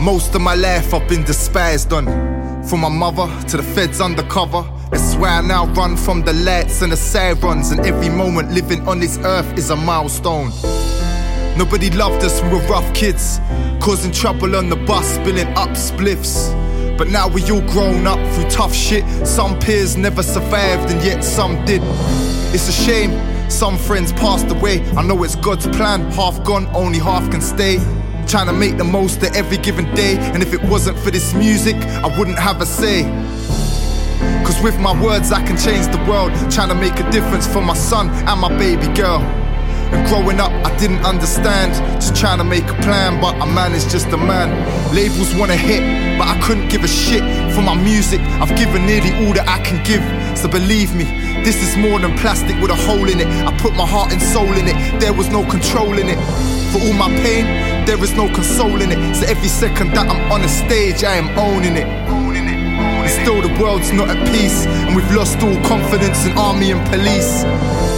Most of my life I've been despised on. From my mother to the feds undercover. That's why I now run from the lights and the sirens. And every moment living on this earth is a milestone. Nobody loved us, we were rough kids. Causing trouble on the bus, spilling up spliffs. But now we all grown up through tough shit. Some peers never survived, and yet some did. It's a shame, some friends passed away. I know it's God's plan, half gone, only half can stay. Trying to make the most of every given day. And if it wasn't for this music, I wouldn't have a say. Cause with my words, I can change the world. Trying to make a difference for my son and my baby girl. And growing up, I didn't understand. Just trying to make a plan, but a man is just a man. Labels wanna hit, but I couldn't give a shit. For my music, I've given nearly all that I can give. So believe me, this is more than plastic with a hole in it. I put my heart and soul in it, there was no control in it. For all my pain, there is no consoling it. So every second that I'm on a stage, I am owning it. And still, the world's not at peace, and we've lost all confidence in army and police.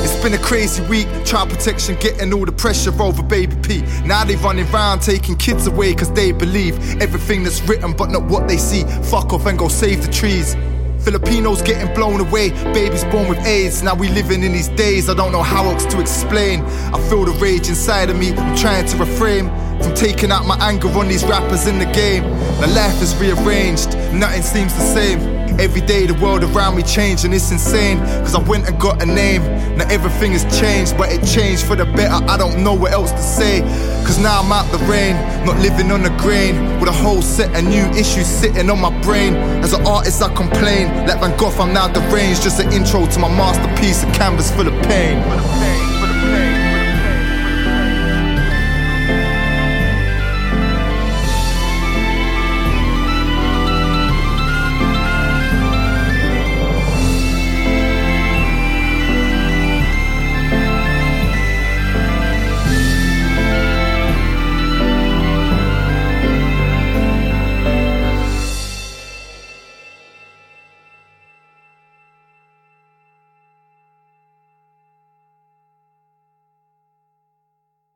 It's been a crazy week, child protection getting all the pressure over baby P. Now they running around taking kids away cause they believe everything that's written but not what they see. Fuck off and go save the trees. Filipinos getting blown away, babies born with AIDS. Now we living in these days, I don't know how else to explain. I feel the rage inside of me, I'm trying to refrain from taking out my anger on these rappers in the game. My life is rearranged, nothing seems the same. Every day the world around me changed and it's insane. Cause I went and got a name. Now everything has changed, but it changed for the better. I don't know what else to say. Cause now I'm out the rain, not living on the grain. With a whole set of new issues sitting on my brain. As an artist, I complain. Like Van Gogh, I'm now deranged. Just an intro to my masterpiece, a canvas full of pain.